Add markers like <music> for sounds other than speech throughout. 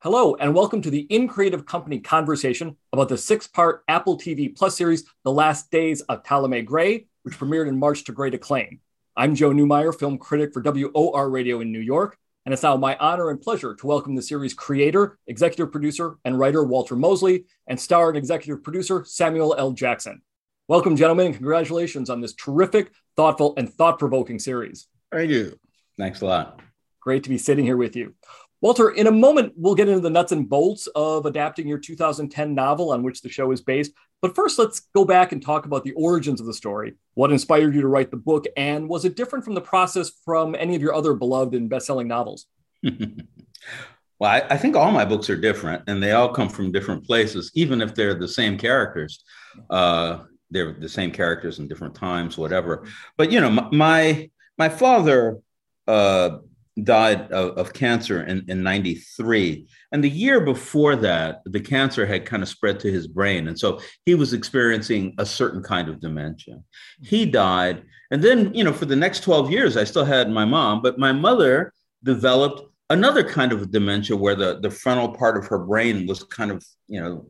Hello, and welcome to the In Creative Company conversation about the six part Apple TV Plus series, The Last Days of Ptolemy Grey, which premiered in March to great acclaim. I'm Joe Neumaier, film critic for WOR Radio in New York, and it's now my honor and pleasure to welcome the series creator, executive producer, and writer Walter Mosley, and star and executive producer Samuel L. Jackson. Welcome, gentlemen, and congratulations on this terrific, thoughtful, and thought provoking series. Thank you. Thanks a lot. Great to be sitting here with you. Walter, in a moment, we'll get into the nuts and bolts of adapting your 2010 novel on which the show is based. But first, let's go back and talk about the origins of the story. What inspired you to write the book, and was it different from the process from any of your other beloved and best-selling novels? <laughs> well, I, I, think all my books are different, and they all come from different places, even if they're the same characters. Uh, they're the same characters in different times, whatever. But you know, my my father uh, died of, of cancer in, in 93. And the year before that, the cancer had kind of spread to his brain. And so he was experiencing a certain kind of dementia. He mm-hmm. died. And then, you know, for the next 12 years, I still had my mom, but my mother developed another kind of dementia where the, the frontal part of her brain was kind of, you know,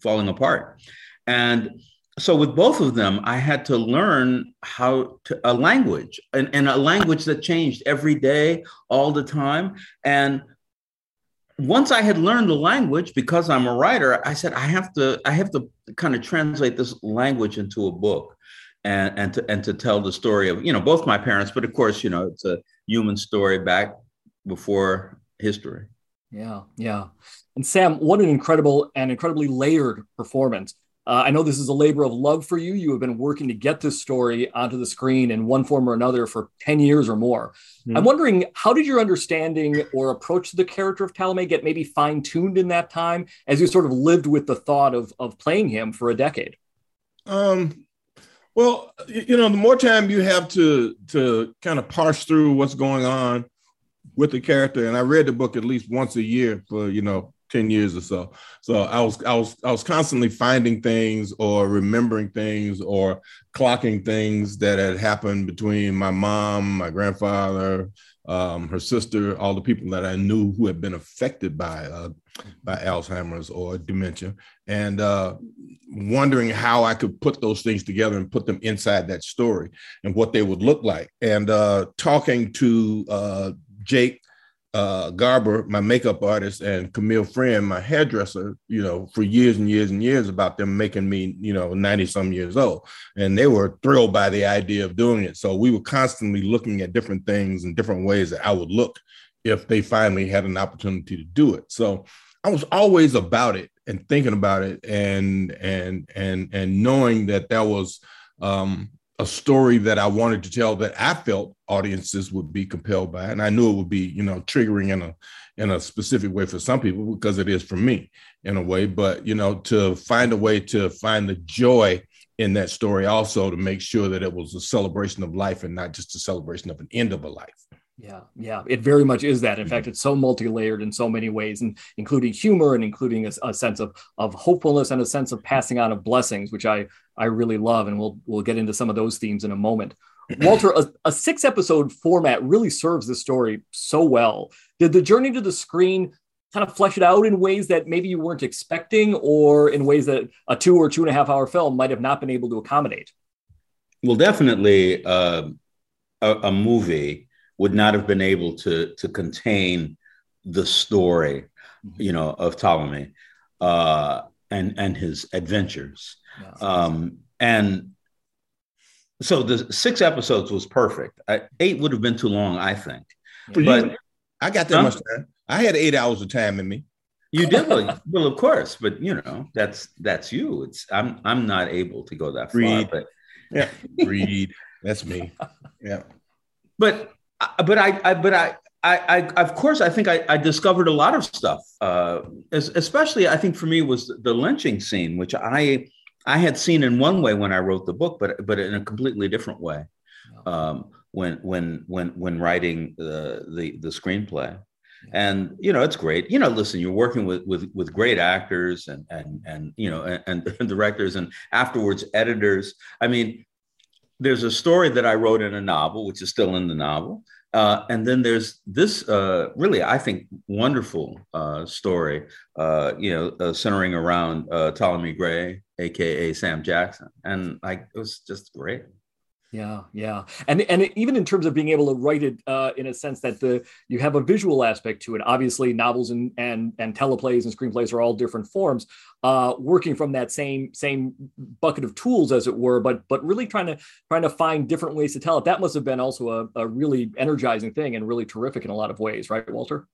falling apart. And so with both of them i had to learn how to a language and, and a language that changed every day all the time. And once i had learned the language because i'm a writer i said i have to i have to kind of translate this language into a book and and to and to tell the story of you know both my parents but of course you know it's a human story back before history. Yeah yeah. And sam what an incredible and incredibly layered performance uh, I know this is a labor of love for you. You have been working to get this story onto the screen in one form or another for 10 years or more. Mm-hmm. I'm wondering, how did your understanding or approach to the character of Ptolemy get maybe fine tuned in that time as you sort of lived with the thought of, of playing him for a decade? Um, well, you know, the more time you have to to kind of parse through what's going on with the character, and I read the book at least once a year for you know 10 years or so. So I was I was I was constantly finding things or remembering things or clocking things that had happened between my mom, my grandfather, um, her sister, all the people that I knew who had been affected by uh, by Alzheimer's or dementia, and uh, wondering how I could put those things together and put them inside that story and what they would look like. And uh, talking to uh, Jake uh, Garber, my makeup artist, and Camille Friend, my hairdresser, you know, for years and years and years about them making me, you know, 90 some years old. And they were thrilled by the idea of doing it. So we were constantly looking at different things and different ways that I would look if they finally had an opportunity to do it. So I was always about it and thinking about it and and and and knowing that that was um a story that I wanted to tell that I felt audiences would be compelled by, and I knew it would be, you know, triggering in a in a specific way for some people because it is for me in a way. But you know, to find a way to find the joy in that story, also to make sure that it was a celebration of life and not just a celebration of an end of a life. Yeah, yeah, it very much is that. In mm-hmm. fact, it's so multi-layered in so many ways, and including humor and including a, a, sense of of hopefulness and a sense of passing on of blessings, which I I really love, and we'll we'll get into some of those themes in a moment. Walter, a, a six episode format really serves this story so well. Did the journey to the screen kind of flesh it out in ways that maybe you weren't expecting, or in ways that a two or two and a half hour film might have not been able to accommodate? Well, definitely uh, a, a movie would not have been able to to contain the story, mm-hmm. you know, of Ptolemy uh, and and his adventures. Um, and so the six episodes was perfect. I, eight would have been too long, I think. But you, I got that huh? much time. I had eight hours of time in me. You did, well, of course, but you know that's that's you. It's I'm I'm not able to go that Read. far. But yeah, read. That's me. Yeah, but but I, I but I, I, I, of course, I think I, I discovered a lot of stuff. Uh, especially, I think for me was the lynching scene, which I, I had seen in one way when I wrote the book, but but in a completely different way, um, when when when when writing the the, the screenplay. And you know it's great. You know, listen, you're working with with with great actors and and and you know and, and <laughs> directors and afterwards editors. I mean, there's a story that I wrote in a novel, which is still in the novel, Uh, and then there's this uh, really, I think, wonderful uh, story, uh, you know, uh, centering around uh, Ptolemy Grey, aka Sam Jackson, and like it was just great. Yeah, yeah, and and even in terms of being able to write it uh, in a sense that the you have a visual aspect to it. Obviously, novels and and and teleplays and screenplays are all different forms, uh, working from that same same bucket of tools, as it were. But but really trying to trying to find different ways to tell it. That must have been also a, a really energizing thing and really terrific in a lot of ways, right, Walter?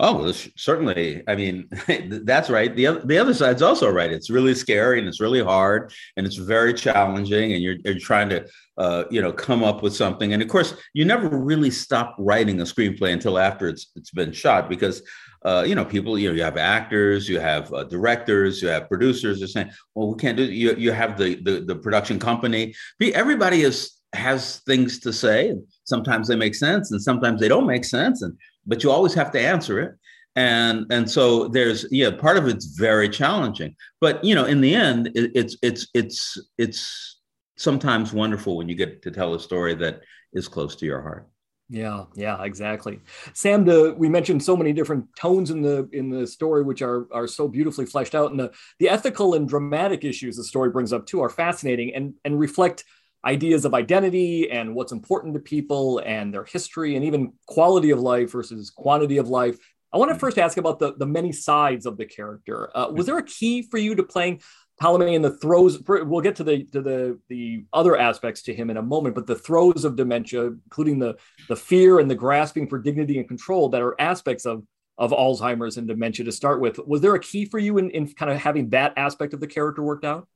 Oh, well, certainly. I mean, <laughs> that's right. The other, the other side's also right. It's really scary and it's really hard and it's very challenging, and you're, you're trying to, uh, you know, come up with something. And of course, you never really stop writing a screenplay until after it's it's been shot because, uh, you know, people, you know, you have actors, you have uh, directors, you have producers. They're saying, well, we can't do. You you have the the, the production company. Everybody is has things to say. Sometimes they make sense, and sometimes they don't make sense, and but you always have to answer it. And and so there's yeah part of it's very challenging but you know in the end it, it's it's it's it's sometimes wonderful when you get to tell a story that is close to your heart. Yeah yeah exactly. Sam the we mentioned so many different tones in the in the story which are are so beautifully fleshed out. And the the ethical and dramatic issues the story brings up too are fascinating and and reflect ideas of identity and what's important to people and their history and even quality of life versus quantity of life. I want to mm-hmm. first ask about the, the many sides of the character. Uh, was there a key for you to playing Ptolemy in the throes? We'll get to the to the the other aspects to him in a moment, but the throes of dementia, including the the fear and the grasping for dignity and control, that are aspects of of Alzheimer's and dementia to start with. Was there a key for you in, in kind of having that aspect of the character worked out?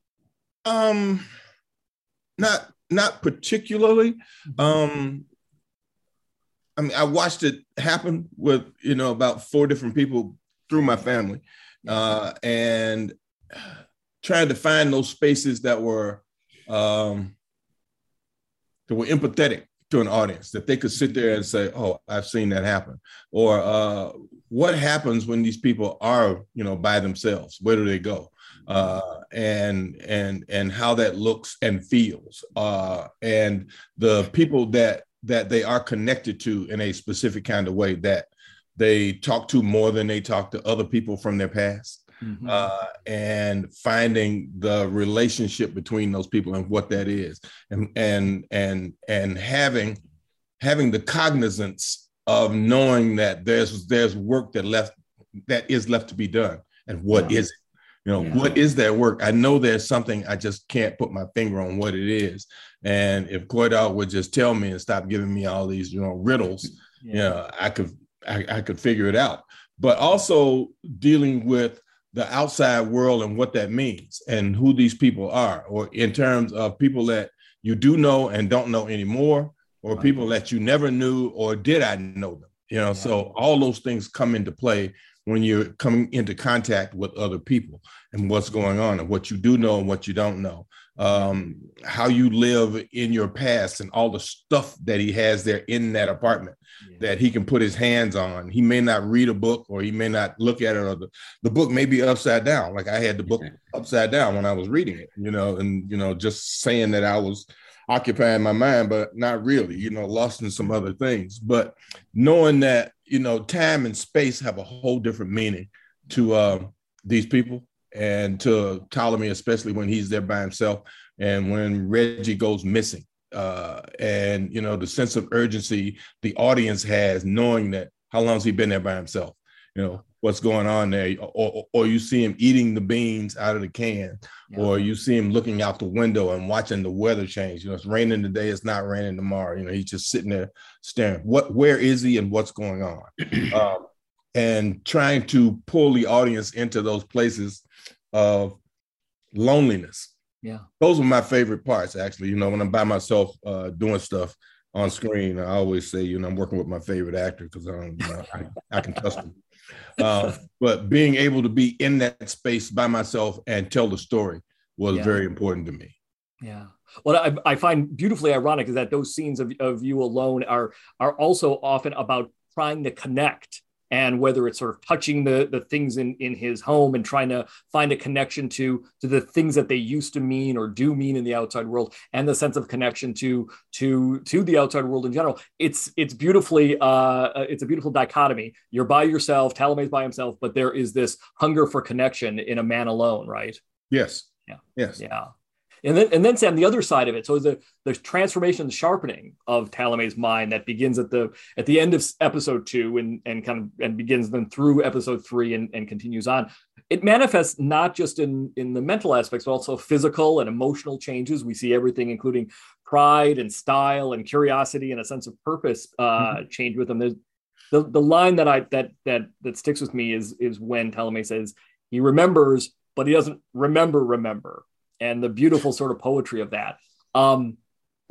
Um, not not particularly. Mm-hmm. Um, I mean, I watched it happen with you know about four different people through my family, uh, and trying to find those spaces that were um, that were empathetic to an audience that they could sit there and say, "Oh, I've seen that happen," or uh, "What happens when these people are you know by themselves? Where do they go?" Uh, and and and how that looks and feels, uh, and the people that that they are connected to in a specific kind of way that they talk to more than they talk to other people from their past. Mm-hmm. Uh, and finding the relationship between those people and what that is, and and and and having having the cognizance of knowing that there's there's work that left that is left to be done, and what yeah. is it? You know, yeah. what is that work? I know there's something I just can't put my finger on what it is. And if Coy Dog would just tell me and stop giving me all these, you know, riddles, yeah. you know, I could I, I could figure it out. But also dealing with the outside world and what that means and who these people are, or in terms of people that you do know and don't know anymore, or right. people that you never knew, or did I know them? You know, yeah. so all those things come into play when you're coming into contact with other people and what's going on and what you do know and what you don't know. Um, how you live in your past and all the stuff that he has there in that apartment yeah. that he can put his hands on. He may not read a book or he may not look at it or the, the book may be upside down. Like i had the book upside down when i was reading it you know and you know just saying that i was occupying my mind but not really you know lost in some other things but knowing that you know, time and space have a whole different meaning to uh, these people and to Ptolemy, especially when he's there by himself and when Reggie goes missing. Uh, and you know the sense of urgency the audience has knowing that how long has he been there by himself you know what's going on there. Or, or, you see him eating the beans out of the can. Yeah. or you see him looking out the window and watching the weather change. You know it's raining today it's not raining tomorrow. You know he's just sitting there staring. What where is he and what's going on? <clears throat> Um, and trying to pull the audience into those places of loneliness. Yeah. Those are my favorite parts actually. You know when i'm by myself uh, doing stuff on screen, I always say, you know, I'm working with my favorite actor because I, I, I, can trust him. Uh, but being able to be in that space by myself and tell the story was yeah. very important to me. Yeah. What I, I find beautifully ironic is that those scenes of, of you alone are are also often about trying to connect and whether it's sort of touching the the things in in his home and trying to find a connection to to the things that they used to mean or do mean in the outside world and the sense of connection to to to the outside world in general. It's it's beautifully uh it's a beautiful dichotomy. You're by yourself Ptolemy's by himself but there is this hunger for connection in a man alone right? Yes. Yeah. Yes. Yeah and then, and then Sam, the other side of it. So the the transformation, the sharpening of Ptolemy's mind that begins at the at the end of episode two and and kind of and begins then through episode three and, and continues on. It manifests not just in in the mental aspects, but also physical and emotional changes. We see everything, including pride and style and curiosity and a sense of purpose uh, mm-hmm. change with them. There's the the line that I that that that sticks with me is is when Talame says he remembers, but he doesn't remember remember and the beautiful sort of poetry of that. Um,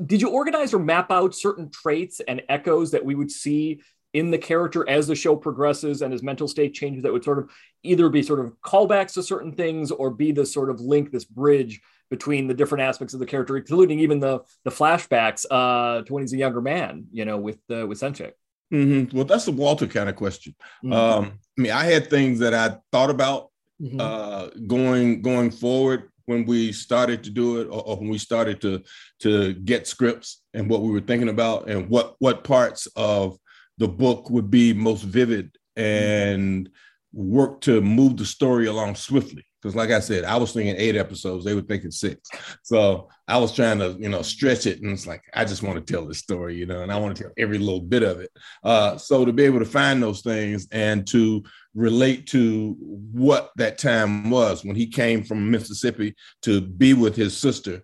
did you organize or map out certain traits and echoes that we would see in the character as the show progresses and his mental state changes that would sort of either be sort of callbacks to certain things or be this sort of link, this bridge between the different aspects of the character, including even the the flashbacks uh, to when he's a younger man, you know, with uh, with Senchik. Mm-hmm. Well, that's a Walter kind of question. Mm-hmm. Um, I mean, I had things that I thought about mm-hmm. uh, going going forward when we started to do it or, or, when we started to to get scripts and what we were thinking about and what what parts of the book would be most vivid and work to move the story along swiftly. Because like i said i was thinking eight episodes they were thinking six. So i was trying to you know stretch it and it's like i just want to tell this story you know and i want to tell every little bit of it. Uh, so to be able to find those things and to relate to what that time was when he came from Mississippi to be with his sister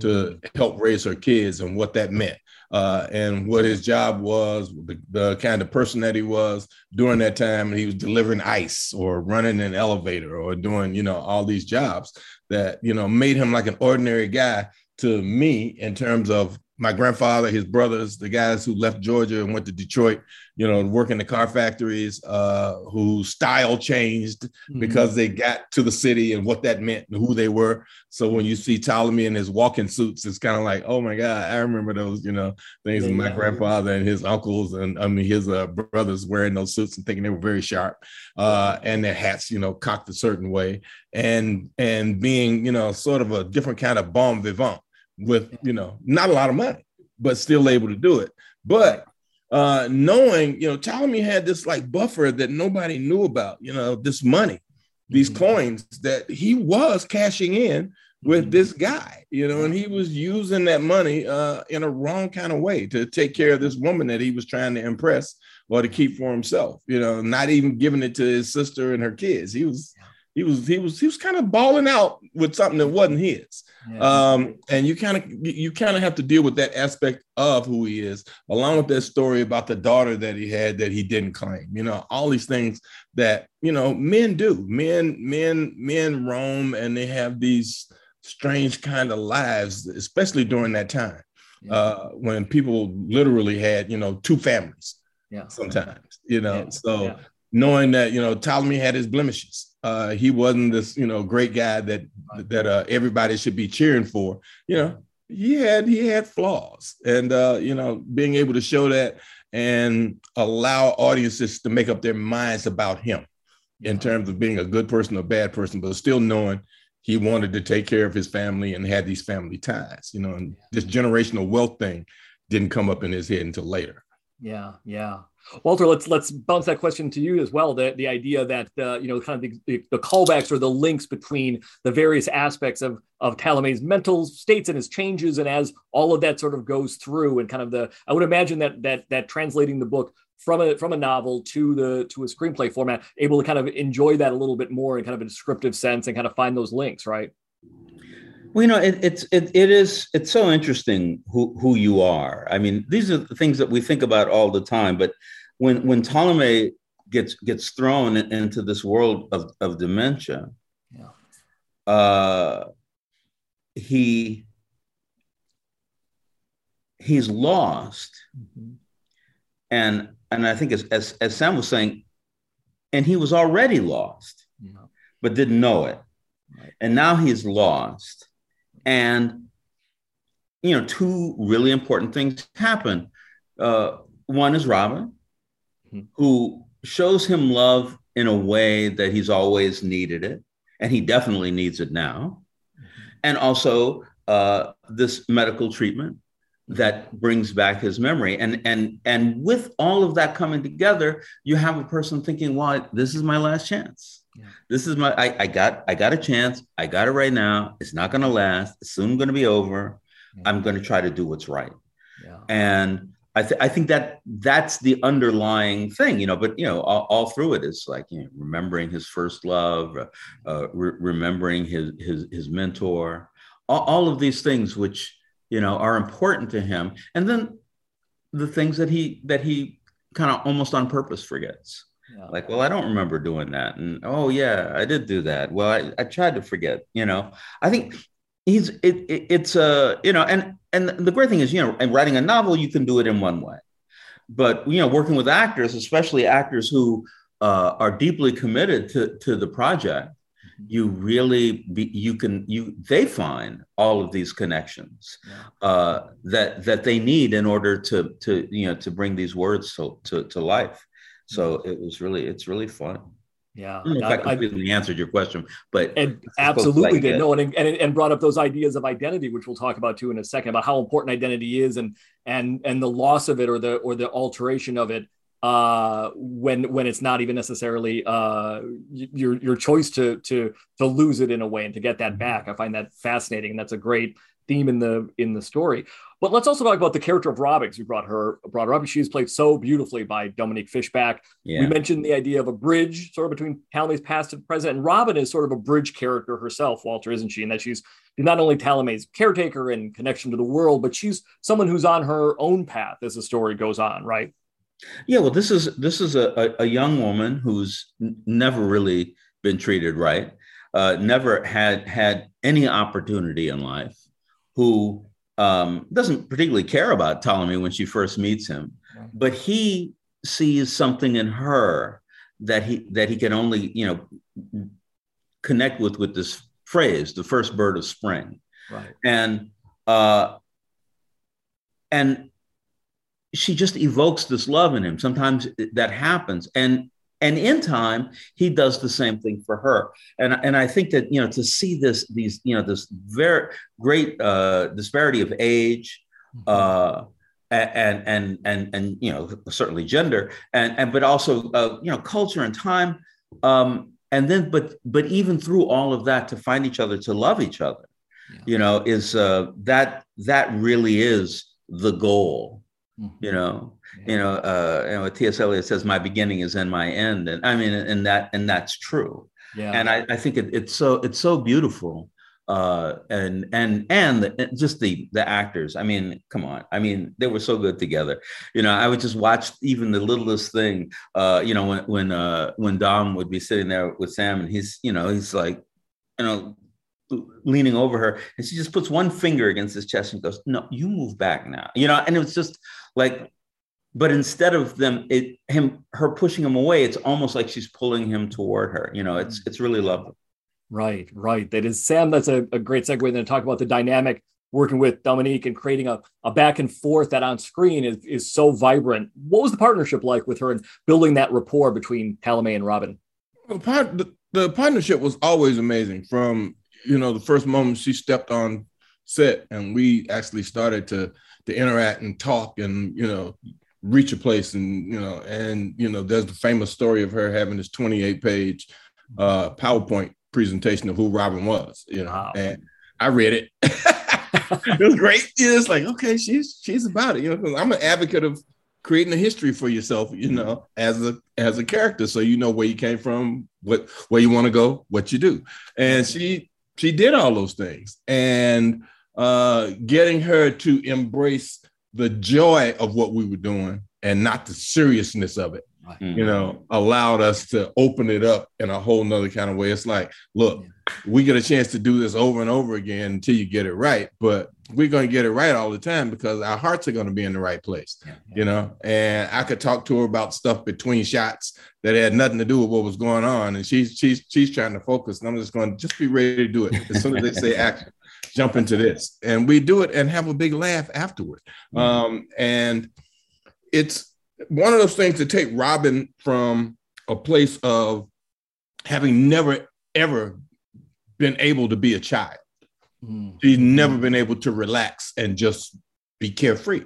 to mm-hmm. help raise her kids and what that meant uh, and what his job was, the, the, kind of person that he was during that time. He was delivering ice or running an elevator or doing, you know, all these jobs that, you know, made him like an ordinary guy to me in terms of my grandfather, his brothers, the guys who left Georgia and went to Detroit, you know, work in the car factories, uh, whose style changed mm-hmm. because they got to the city and what that meant and who they were. So when you see Ptolemy in his walking suits, it's kind of like, oh my God, I remember those, you know, things. Yeah, my grandfather and his uncles and I mean his uh, brothers wearing those suits and thinking they were very sharp, uh, and their hats, you know, cocked a certain way, and and being, you know, sort of a different kind of bon vivant with you know not a lot of money, but still able to do it. But uh, knowing you know, Ptolemy had this like buffer that nobody knew about. You know, this money, these mm-hmm. coins that he was cashing in with mm-hmm. this guy. You know, and he was using that money uh, in a wrong kind of way to take care of this woman that he was trying to impress or to keep for himself. You know, not even giving it to his sister and her kids. He was he was he was he was kind of balling out with something that wasn't his. Yeah. um, and you kind of you kind of have to deal with that aspect of who he is along with that story about the daughter that he had that he didn't claim you know all these things that you know men do. Men men men roam and they have these strange kind of lives especially during that time yeah. uh, when people literally had you know two families yeah. sometimes you know so knowing that you know Ptolemy had his blemishes uh, he wasn't this, you know, great guy that that uh, everybody should be cheering for. You know, he had he had flaws, and uh, you know, being able to show that and allow audiences to make up their minds about him in terms of being a good person or bad person, but still knowing he wanted to take care of his family and had these family ties. You know, and this generational wealth thing didn't come up in his head until later. Yeah, yeah. Walter, let's let's bounce that question to you as well. The the idea that uh, you know kind of the, the, callbacks or the links between the various aspects of of Ptolemy's mental states and his changes, and as all of that sort of goes through, and kind of the I would imagine that that that translating the book from a from a novel to the to a screenplay format, able to kind of enjoy that a little bit more in kind of a descriptive sense and kind of find those links, right? Well, you know, it, it's it, it is it's so interesting who who you are. I mean, these are the things that we think about all the time. But when when Ptolemy gets gets thrown into this world of, of dementia, yeah. uh, he he's lost, mm-hmm. and and I think as, as as Sam was saying, and he was already lost, yeah. but didn't know it, right. and now he's lost and you know, two really important things happen. Uh, one is Robin, mm-hmm. who shows him love in a way that he's always needed it, and he definitely needs it now. And also uh, this medical treatment that brings back his memory. And and and with all of that coming together, you have a person thinking, "Well, this is my last chance. Yeah. This is my I, I got I got a chance. I got it right now. It's not going to last. It's soon going to be over. Yeah. I'm going to try to do what's right." Yeah. And I, th- I think that that's the underlying thing, you know. But you know, all, all through it is like you know, remembering his first love, uh, uh, re- remembering his his his mentor, all, all, of these things which you know are important to him, and then the things that he that he kind of almost on purpose forgets. Yeah. Like, well, I don't remember doing that, and oh yeah, I did do that. Well, I, I tried to forget. You know, I think he's it, it, it's a uh, you know and and the great thing is you know and writing a novel you can do it in one way but you know working with actors especially actors who uh, are deeply committed to to the project mm-hmm. you really be, you can you they find all of these connections uh, that that they need in order to to you know to bring these words to to, to life so mm-hmm. it was really it's really fun yeah, I, I completely I, answered your question, but and absolutely did. No, and, and and brought up those ideas of identity, which we'll talk about too in a second, about how important identity is, and and and the loss of it, or the or the alteration of it, uh, when when it's not even necessarily uh, your your choice to to to lose it in a way and to get that back. I find that fascinating, and that's a great theme in the in the story. But let's also talk about the character of Robin, because we brought her brought her up. She played so beautifully by Dominique Fishback. Yeah. We mentioned the idea of a bridge, sort of between Ptolemy's past and present, and Robin is sort of a bridge character herself, Walter, isn't she? And that she's not only Ptolemy's caretaker and connection to the world, but she's someone who's on her own path as the story goes on, right? Yeah, well, this is this is a, a young woman who's n- never really been treated right, uh, never had had any opportunity in life, who um, doesn't particularly care about Ptolemy when she first meets him, but he sees something in her that he that he can only you know connect with with this phrase, the first bird of spring, right? And uh, and she just evokes this love in him. Sometimes that happens, and and in time he does the same thing for her and and i think that you know to see this these you know this very great uh, disparity of age mm-hmm. uh, and and and and you know certainly gender and and but also uh, you know culture and time um, and then but but even through all of that to find each other to love each other yeah. you know is uh, that that really is the goal mm-hmm. you know you know, uh, you know, T.S. Eliot says, "My beginning is in my end," and I mean, and that and that's true. Yeah. And I, I think it, it's so it's so beautiful, uh, and and and the, just the the actors. I mean, come on. I mean, they were so good together. You know, I would just watch even the littlest thing. Uh, you know, when when uh, when Dom would be sitting there with Sam, and he's you know he's like, you know, leaning over her and she just puts one finger against his chest and goes no you move back now you know? And it was just like but instead of them it him her pushing him away it's almost like she's pulling him toward her you know? It's mm. it's really lovely. Right right. That is sam that's a, a great segue then to talk about the dynamic working with dominique and creating a, a back and forth that on screen is, is so vibrant. What was the partnership like with her and building that rapport between Ptolemy and robin? Well, part, the, the partnership was always amazing from you know the first moment she stepped on set and we actually started to to interact and talk and you know reach a place and you know and you know there's the famous story of her having this 28 page uh powerpoint presentation of who robin was you know wow. and i read it. <laughs> It was great. It's like okay she's she's about it you know i'm an advocate of creating a history for yourself you know as a as a character. So you know where you came from what where you want to go what you do. And she she did all those things. And uh getting her to embrace the joy of what we were doing and not the seriousness of it mm-hmm. you know allowed us to open it up in a whole nother kind of way it's like look we get a chance to do this over and over again until you get it right but we're going to get it right all the time because our hearts are going to be in the right place yeah. you know and i could talk to her about stuff between shots that had nothing to do with what was going on and she's she's she's trying to focus and i'm just going to just be ready to do it as soon as they say <laughs> action jump into this and we do it and have a big laugh afterward mm-hmm. um, and it's one of those things to take Robin from a place of having never ever been able to be a child. Mm. She's never been able to relax and just be carefree.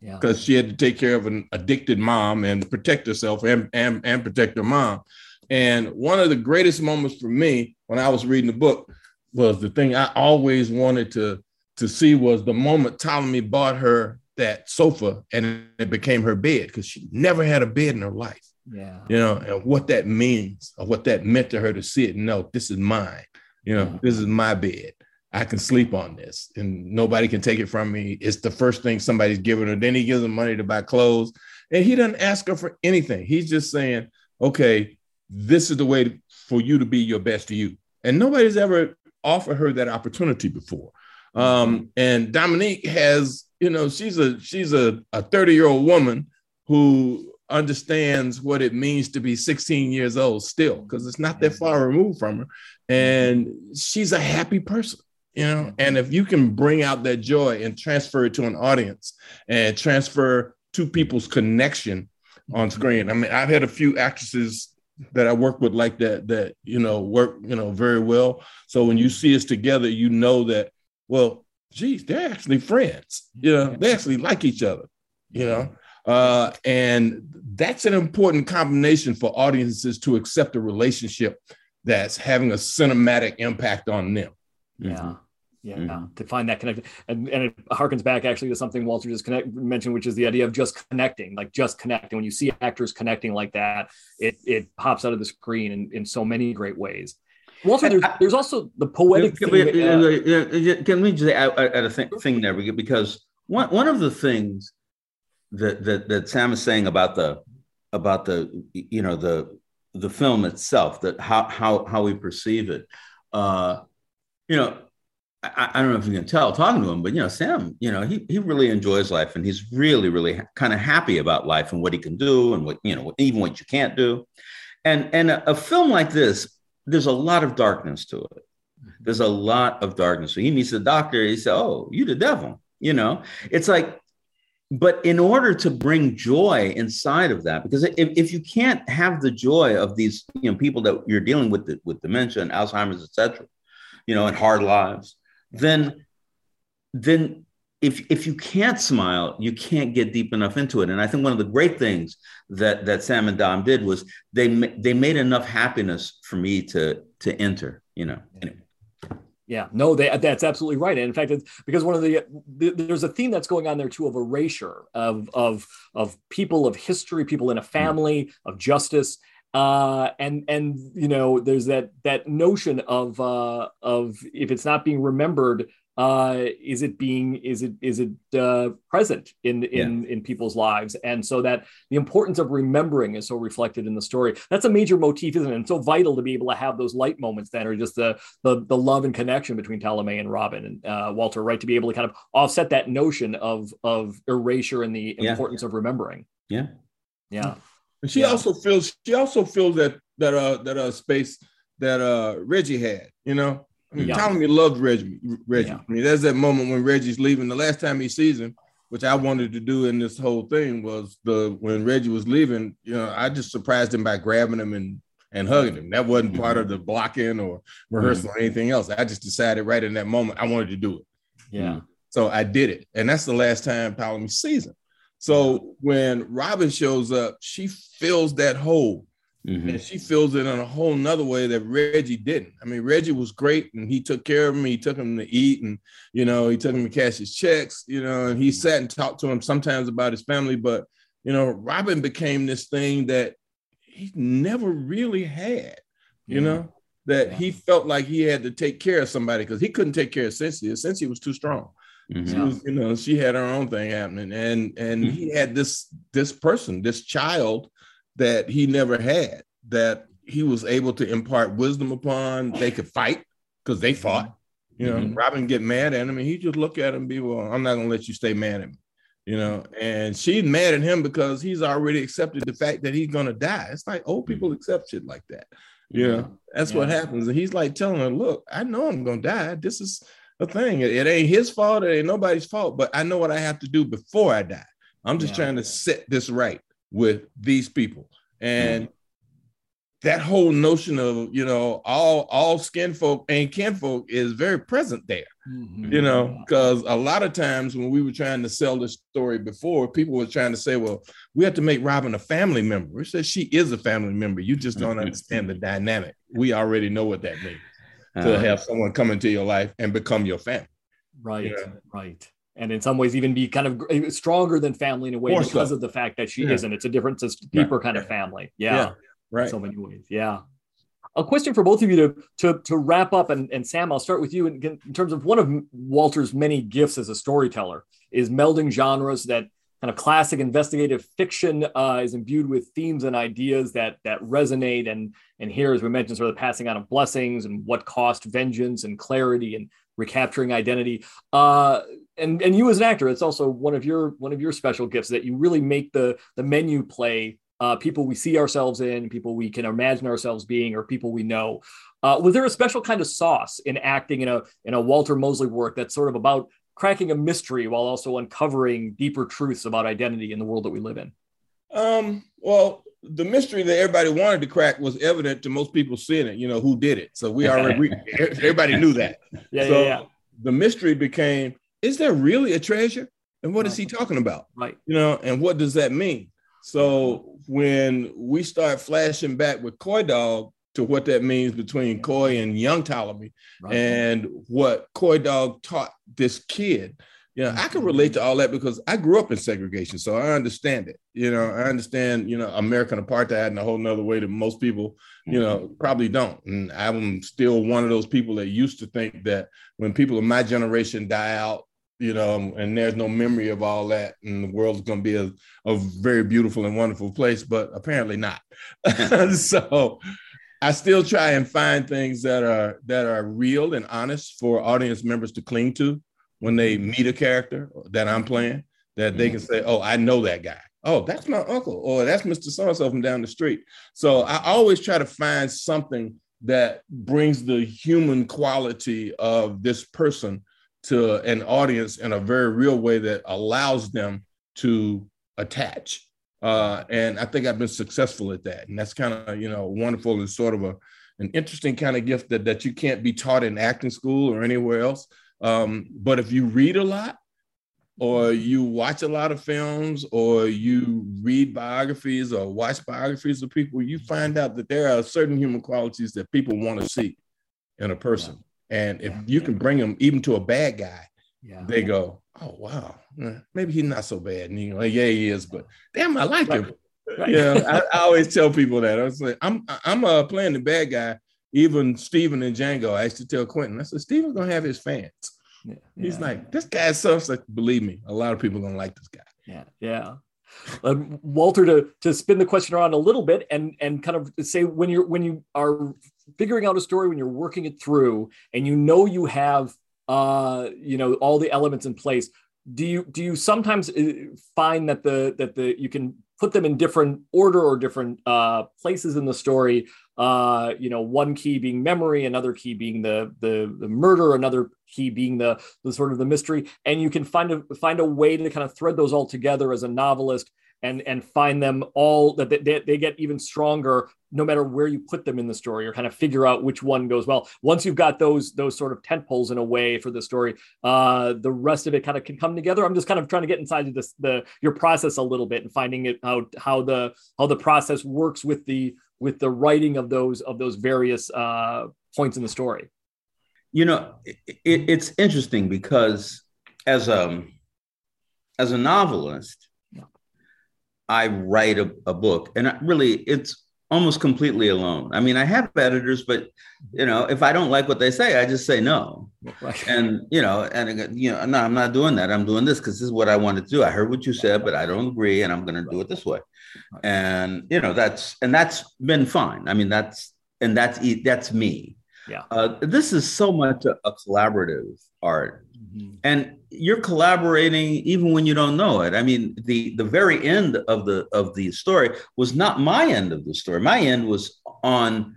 Because yeah. she had to take care of an addicted mom and protect herself and, and, and protect her mom. And one of the greatest moments for me when I was reading the book was the thing I always wanted to, to see was the moment Ptolemy bought her that sofa and it became her bed because she never had a bed in her life. Yeah. You know, and what that means or what that meant to her to see it and know this is mine. You know, yeah. this is my bed. I can sleep on this and nobody can take it from me. It's the first thing somebody's giving her. Then he gives her money to buy clothes and he doesn't ask her for anything. He's just saying, okay, this is the way for you to be your best you. And nobody's ever offered her that opportunity before. Um, and Dominique has, you know, she's a she's a, a 30 year old woman who understands what it means to be 16 years old still, because it's not that mm-hmm. far removed from her. And mm-hmm. she's a happy person, you know. And if you can bring out that joy and transfer it to an audience and transfer two people's connection on mm-hmm. screen. I mean, I've had a few actresses that I work with like that, that, you know, work, you know, very well. So when you see us together, you know that well, geez, they're actually friends. You know, they actually like each other. You know, uh, and that's an important combination for audiences to accept a relationship that's having a cinematic impact on them. Yeah. Mm-hmm. Yeah, mm-hmm. to find that connection, and, and it harkens back actually to something Walter just connect, mentioned, which is the idea of just connecting, like just connecting. When you see actors connecting like that, it it pops out of the screen in, in so many great ways. Walter, there's, there's also the poetic. Can, thing, we, uh, can we just add, a thing, thing there? Because one one of the things that, that that Sam is saying about the about the you know the the film itself, that how how how we perceive it, uh, you know, I, I, don't know if you can tell talking to him, but you know, Sam, you know, he he really enjoys life and he's really really kind of happy about life and what he can do and what you know even what you can't do, and and a, a film like this there's a lot of darkness to it. Mm-hmm. There's a lot of darkness. So he meets the doctor. He said, "Oh, you the devil." You know, it's like, but in order to bring joy inside of that, because if, if you can't have the joy of these, you know, people that you're dealing with the, with dementia and Alzheimer's, etc., you know, and hard lives, then then if if you can't smile, you can't get deep enough into it. And I think one of the great things that that Sam and Dom did was they they made enough happiness for me to to enter. You know. Anyway. Yeah, no, they, that's absolutely right. And in fact, it's because one of the, the, there's a theme that's going on there too of erasure of of of people of history, people in a family, mm. of justice, uh, and and you know, there's that that notion of uh, of if it's not being remembered, uh, is it being is it is it uh, present in in yeah. in people's lives? And so that the importance of remembering is so reflected in the story. That's a major motif isn't it? And so vital to be able to have those light moments that are just the the, the love and connection between Ptolemy and Robin and uh, Walter right to be able to kind of offset that notion of of erasure and the yeah. importance of remembering. Yeah. Yeah. And she yeah. also feels she also feels that that uh that uh space that uh Reggie had you know I mean, yeah. Ptolemy loved Reggie. Reggie. Yeah. I mean, there's that moment when Reggie's leaving. The last time he sees him, which I wanted to do in this whole thing, was the when Reggie was leaving. You know, I just surprised him by grabbing him and and hugging him. That wasn't part of the blocking or rehearsal mm-hmm. or anything else. I just decided right in that moment I wanted to do it. Yeah. So I did it, and that's the last time Ptolemy sees him. So when Robin shows up, she fills that hole Mm-hmm. And she feels it in a whole nother way that Reggie didn't. I mean, Reggie was great and he took care of him. He took him to eat and, you know, he took him to cash his checks, you know, and he sat and talked to him sometimes about his family. But, you know, Robin became this thing that he never really had, you yeah. know, that yeah. he felt like he had to take care of somebody because he couldn't take care of Cynthia. Cynthia was too strong. Mm-hmm. She was, you know, she had her own thing happening. And and mm-hmm. he had this this person, this child that he never had that he was able to impart wisdom upon. They could fight because they fought. You know, mm-hmm. Robin get mad at him and he just look at him and be, well, I'm not gonna let you stay mad at me. You know, and she's mad at him because he's already accepted the fact that he's gonna die. It's like old people mm-hmm. accept shit like that. You know, that's yeah. what happens. And he's like telling her, look, I know I'm gonna die. This is a thing. It, it ain't his fault, it ain't nobody's fault, but I know what I have to do before I die. I'm just yeah. trying to set this right with these people. And mm that whole notion of you know all all skin folk and kinfolk is very present there mm-hmm. you know because a lot of times when we were trying to sell this story before people were trying to say well we have to make robin a family member we said she is a family member you just don't mm-hmm. understand the dynamic we already know what that means to have someone come into your life and become your family right you know? right and in some ways even be kind of eh, stronger than family in a way More because so. of the fact that she yeah. isn't. It's a different, deeper right. kind of family. Yeah. yeah right. so many ways. Yeah. A question for both of you to to, to wrap up, and, and Sam, I'll start with you in, in terms of one of Walter's many gifts as a storyteller is melding genres that kind of classic investigative fiction uh, is imbued with themes and ideas that that resonate and and here as we mentioned sort of the passing on of blessings and what cost vengeance and clarity and recapturing identity uh, and and you as an actor it's also one of your one of your special gifts that you really make the the menu play uh, people we see ourselves in, people we can imagine ourselves being, or people we know. Uh, was there a special kind of sauce in acting in a in a Walter Mosley work that's sort of about cracking a mystery while also uncovering deeper truths about identity in the world that we live in? Um, well, the mystery that everybody wanted to crack was evident to most people seeing it. You know who did it, so we <laughs> already we, everybody knew that. <laughs> Yeah, so yeah, yeah. The mystery became: Is there really a treasure? And what right. is he talking about? Right. You know, and what does that mean? So when we start flashing back with Coy Dog to what that means between Coy and young Ptolemy right. and what Coy Dog taught this kid, know, I can relate to all that because I grew up in segregation. So I understand it. You know, I understand, you know, American apartheid in a whole nother way that most people, you know, mm-hmm. probably don't. And I'm still one of those people that used to think that when people of my generation die out, you know, and there's no memory of all that, and the world's going to be a, a very beautiful and wonderful place, but apparently not. <laughs> so I still try and find things that are that are real and honest for audience members to cling to when they mm-hmm. meet a character that I'm playing, that they can mm-hmm. say, "Oh, I know that guy. Oh, that's my uncle, or that's Mr. So and So from down the street." So I always try to find something that brings the human quality of this person to an audience in a very real way that allows them to attach. Uh, and I think I've been successful at that. And that's kind of, you know, wonderful and sort of a, an interesting kind of gift that, that you can't be taught in acting school or anywhere else. Um, but if you read a lot, or you watch a lot of films, or you read biographies or watch biographies of people, you find out that there are certain human qualities that people want to see in a person. And if yeah, you can bring them even to a bad guy, yeah. they go, oh wow, maybe he's not so bad. And you like, yeah, he is, but damn, I like right. him. Right. Yeah, I, I, always tell people that. I was like, I'm I'm uh, playing the bad guy. Even Stephen and Django, I used to tell Quentin, I said, Stephen's gonna have his fans. Yeah, He's yeah. like, this guy so like, believe me, a lot of people gonna like this guy. Yeah, yeah. Um, Walter, to to spin the question around a little bit and and kind of say when you're when you are figuring out a story when you're working it through and you know you have uh you know all the elements in place do you do you sometimes uh, find that the that the you can put them in different order or different uh places in the story. Uh you know one key being memory another key being the the the murder another key being the the sort of the mystery. And you can find a find a way to kind of thread those all together as a novelist and and find them all that they, they get even stronger no matter where you put them in the story or kind of figure out which one goes well. Once you've got those those sort of tent poles in a way for the story uh the rest of it kind of can come together. I'm just kind of trying to get inside of this the your process a little bit and finding it how how the how the process works with the with the writing of those of those various uh points in the story. You know it, it's interesting because as a as a novelist I write a, a book, and really, it's almost completely alone. I mean, I have editors, but you know, if I don't like what they say, I just say no. Right. And you know, and you know, no, I'm not doing that. I'm doing this because this is what I want to do. I heard what you said, but I don't agree, and I'm going to do it this way. And you know, that's and that's been fine. I mean, that's and that's that's me. Yeah. Uh, this is so much a, a collaborative art, mm-hmm. and you're collaborating even when you don't know it. I mean, the the very end of the of the story was not my end of the story. My end was on,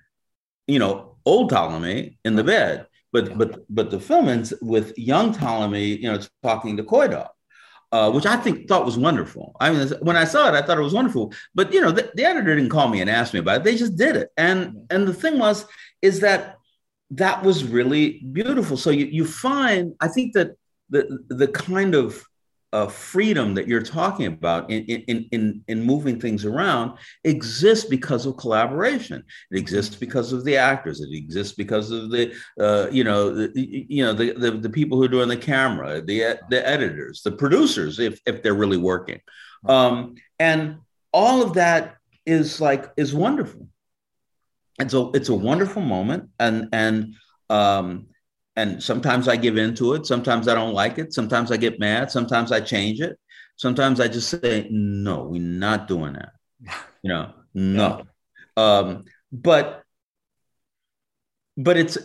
you know, old Ptolemy in the bed, but yeah. but but the film ends with young Ptolemy, you know, talking to Coy Dog. uh, which I think thought was wonderful. I mean, when I saw it, I thought it was wonderful. But you know, the, the, editor didn't call me and ask me about it. They just did it. And and the thing was, is that that was really beautiful. So you you find, I think that the the kind of uh, freedom that you're talking about in, in, in, in moving things around exists because of collaboration. It exists because of the actors. It exists because of the, uh, you know, the, you know, the, the, the, people who are doing the camera, the, the editors, the producers, if, if they're really working. Um, and all of that is like, is wonderful. And so it's a wonderful moment. And, and, um, and sometimes I give into it. Sometimes I don't like it. Sometimes I get mad. Sometimes I change it. Sometimes I just say, no, we're not doing that. <laughs> You know, no. Um, but but it's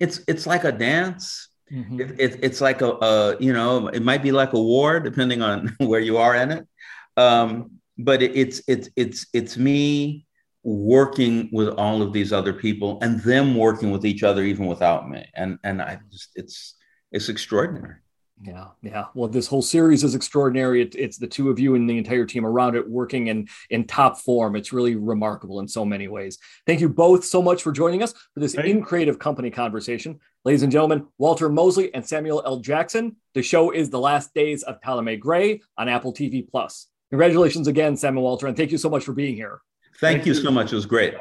it's it's like a dance. Mm-hmm. It, it, it's like a, a, you know it might be like a war depending on <laughs> where you are in it. Um, but it, it's it's it's it's me working with all of these other people and them working with each other even without me. And and i just it's it's extraordinary. Yeah yeah. Well this whole series is extraordinary. It, it's the two of you and the entire team around it working in in top form. It's really remarkable in so many ways. Thank you both so much for joining us for this in creative company conversation. Ladies and gentlemen walter mosley and samuel l. Jackson the show is the last days of Ptolemy Grey on apple tv plus. Congratulations again samuel walter and thank you so much for being here Thank, Thank you, you so much. It was great.